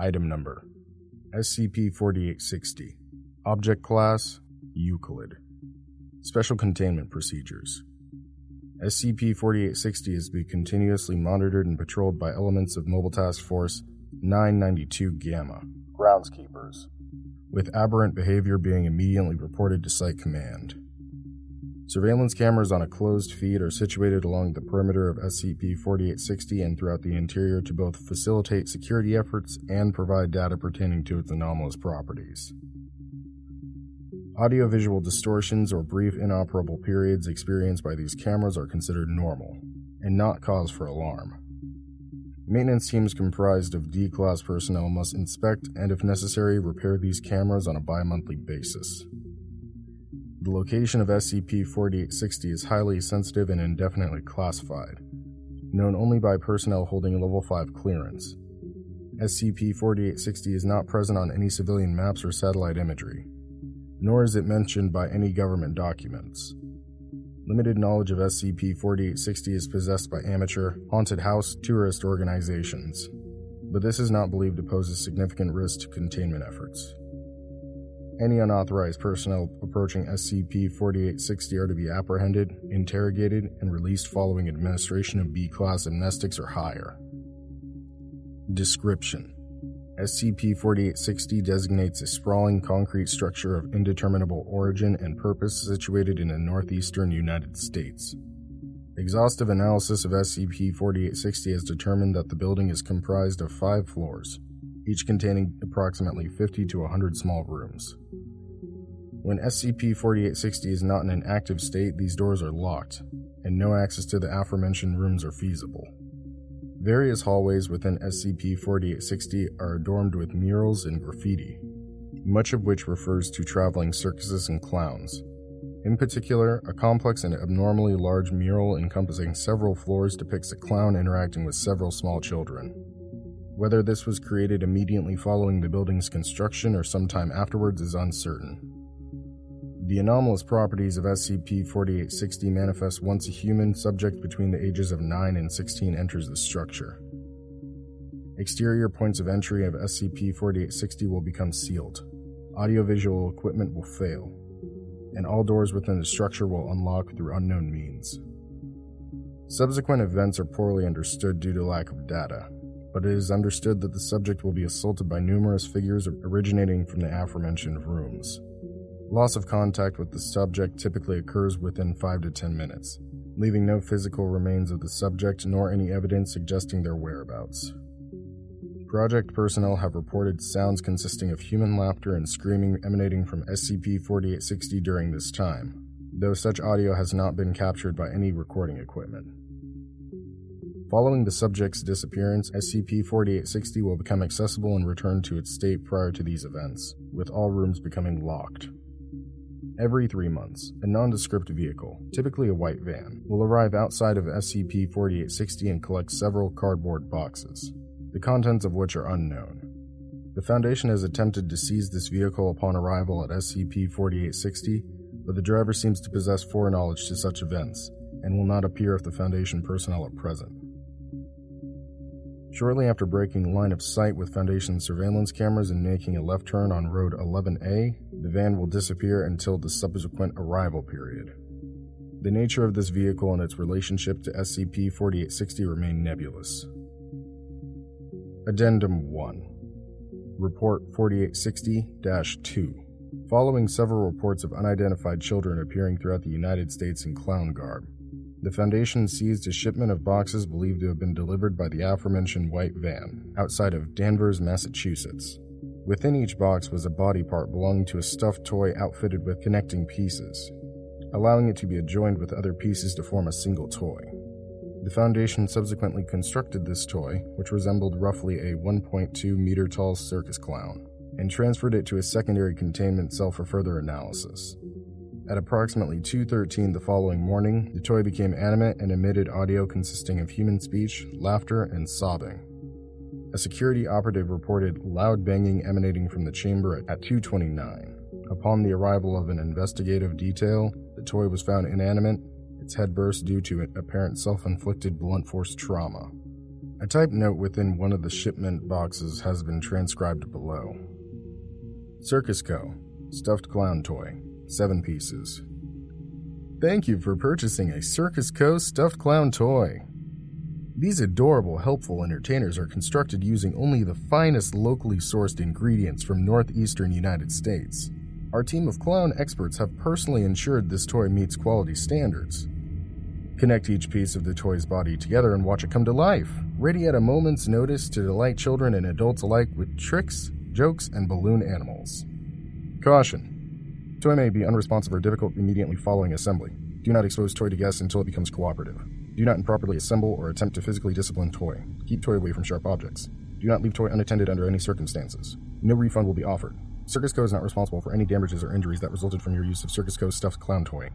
Item number SCP 4860. Object Class Euclid. Special Containment Procedures SCP 4860 is to be continuously monitored and patrolled by elements of Mobile Task Force 992 Gamma, groundskeepers, with aberrant behavior being immediately reported to Site Command. Surveillance cameras on a closed feed are situated along the perimeter of SCP 4860 and throughout the interior to both facilitate security efforts and provide data pertaining to its anomalous properties. Audiovisual distortions or brief inoperable periods experienced by these cameras are considered normal and not cause for alarm. Maintenance teams comprised of D class personnel must inspect and, if necessary, repair these cameras on a bi monthly basis. The location of SCP 4860 is highly sensitive and indefinitely classified, known only by personnel holding Level 5 clearance. SCP 4860 is not present on any civilian maps or satellite imagery, nor is it mentioned by any government documents. Limited knowledge of SCP 4860 is possessed by amateur, haunted house, tourist organizations, but this is not believed to pose a significant risk to containment efforts. Any unauthorized personnel approaching SCP 4860 are to be apprehended, interrogated, and released following administration of B class amnestics or higher. Description SCP 4860 designates a sprawling concrete structure of indeterminable origin and purpose situated in the northeastern United States. Exhaustive analysis of SCP 4860 has determined that the building is comprised of five floors, each containing approximately 50 to 100 small rooms. When SCP 4860 is not in an active state, these doors are locked, and no access to the aforementioned rooms are feasible. Various hallways within SCP 4860 are adorned with murals and graffiti, much of which refers to traveling circuses and clowns. In particular, a complex and abnormally large mural encompassing several floors depicts a clown interacting with several small children. Whether this was created immediately following the building's construction or sometime afterwards is uncertain. The anomalous properties of SCP 4860 manifest once a human subject between the ages of 9 and 16 enters the structure. Exterior points of entry of SCP 4860 will become sealed, audiovisual equipment will fail, and all doors within the structure will unlock through unknown means. Subsequent events are poorly understood due to lack of data, but it is understood that the subject will be assaulted by numerous figures originating from the aforementioned rooms. Loss of contact with the subject typically occurs within 5 to 10 minutes, leaving no physical remains of the subject nor any evidence suggesting their whereabouts. Project personnel have reported sounds consisting of human laughter and screaming emanating from SCP 4860 during this time, though such audio has not been captured by any recording equipment. Following the subject's disappearance, SCP 4860 will become accessible and return to its state prior to these events, with all rooms becoming locked. Every three months, a nondescript vehicle, typically a white van, will arrive outside of SCP 4860 and collect several cardboard boxes, the contents of which are unknown. The Foundation has attempted to seize this vehicle upon arrival at SCP 4860, but the driver seems to possess foreknowledge to such events and will not appear if the Foundation personnel are present. Shortly after breaking line of sight with Foundation surveillance cameras and making a left turn on Road 11A, the van will disappear until the subsequent arrival period. The nature of this vehicle and its relationship to SCP 4860 remain nebulous. Addendum 1 Report 4860 2. Following several reports of unidentified children appearing throughout the United States in clown garb, the Foundation seized a shipment of boxes believed to have been delivered by the aforementioned white van outside of Danvers, Massachusetts. Within each box was a body part belonging to a stuffed toy outfitted with connecting pieces. allowing it to be adjoined with other pieces to form a single toy. The Foundation subsequently constructed this toy, which resembled roughly a 1.2 meter tall circus clown, and transferred it to a secondary containment cell for further analysis. At approximately 2:13 the following morning, the toy became animate and emitted audio consisting of human speech, laughter, and sobbing. A security operative reported loud banging emanating from the chamber at 2:29. Upon the arrival of an investigative detail, the toy was found inanimate, its head burst due to apparent self-inflicted blunt force trauma. A type note within one of the shipment boxes has been transcribed below. Circus Co. Stuffed clown toy. 7 pieces. Thank you for purchasing a Circus Co. stuffed clown toy. These adorable, helpful entertainers are constructed using only the finest locally sourced ingredients from northeastern United States. Our team of clown experts have personally ensured this toy meets quality standards. Connect each piece of the toy's body together and watch it come to life, ready at a moment's notice to delight children and adults alike with tricks, jokes, and balloon animals. Caution Toy may be unresponsive or difficult immediately following assembly. Do not expose toy to guests until it becomes cooperative. Do not improperly assemble or attempt to physically discipline toy. Keep toy away from sharp objects. Do not leave toy unattended under any circumstances. No refund will be offered. Circus Co. is not responsible for any damages or injuries that resulted from your use of Circus Co.'s stuffed clown toy.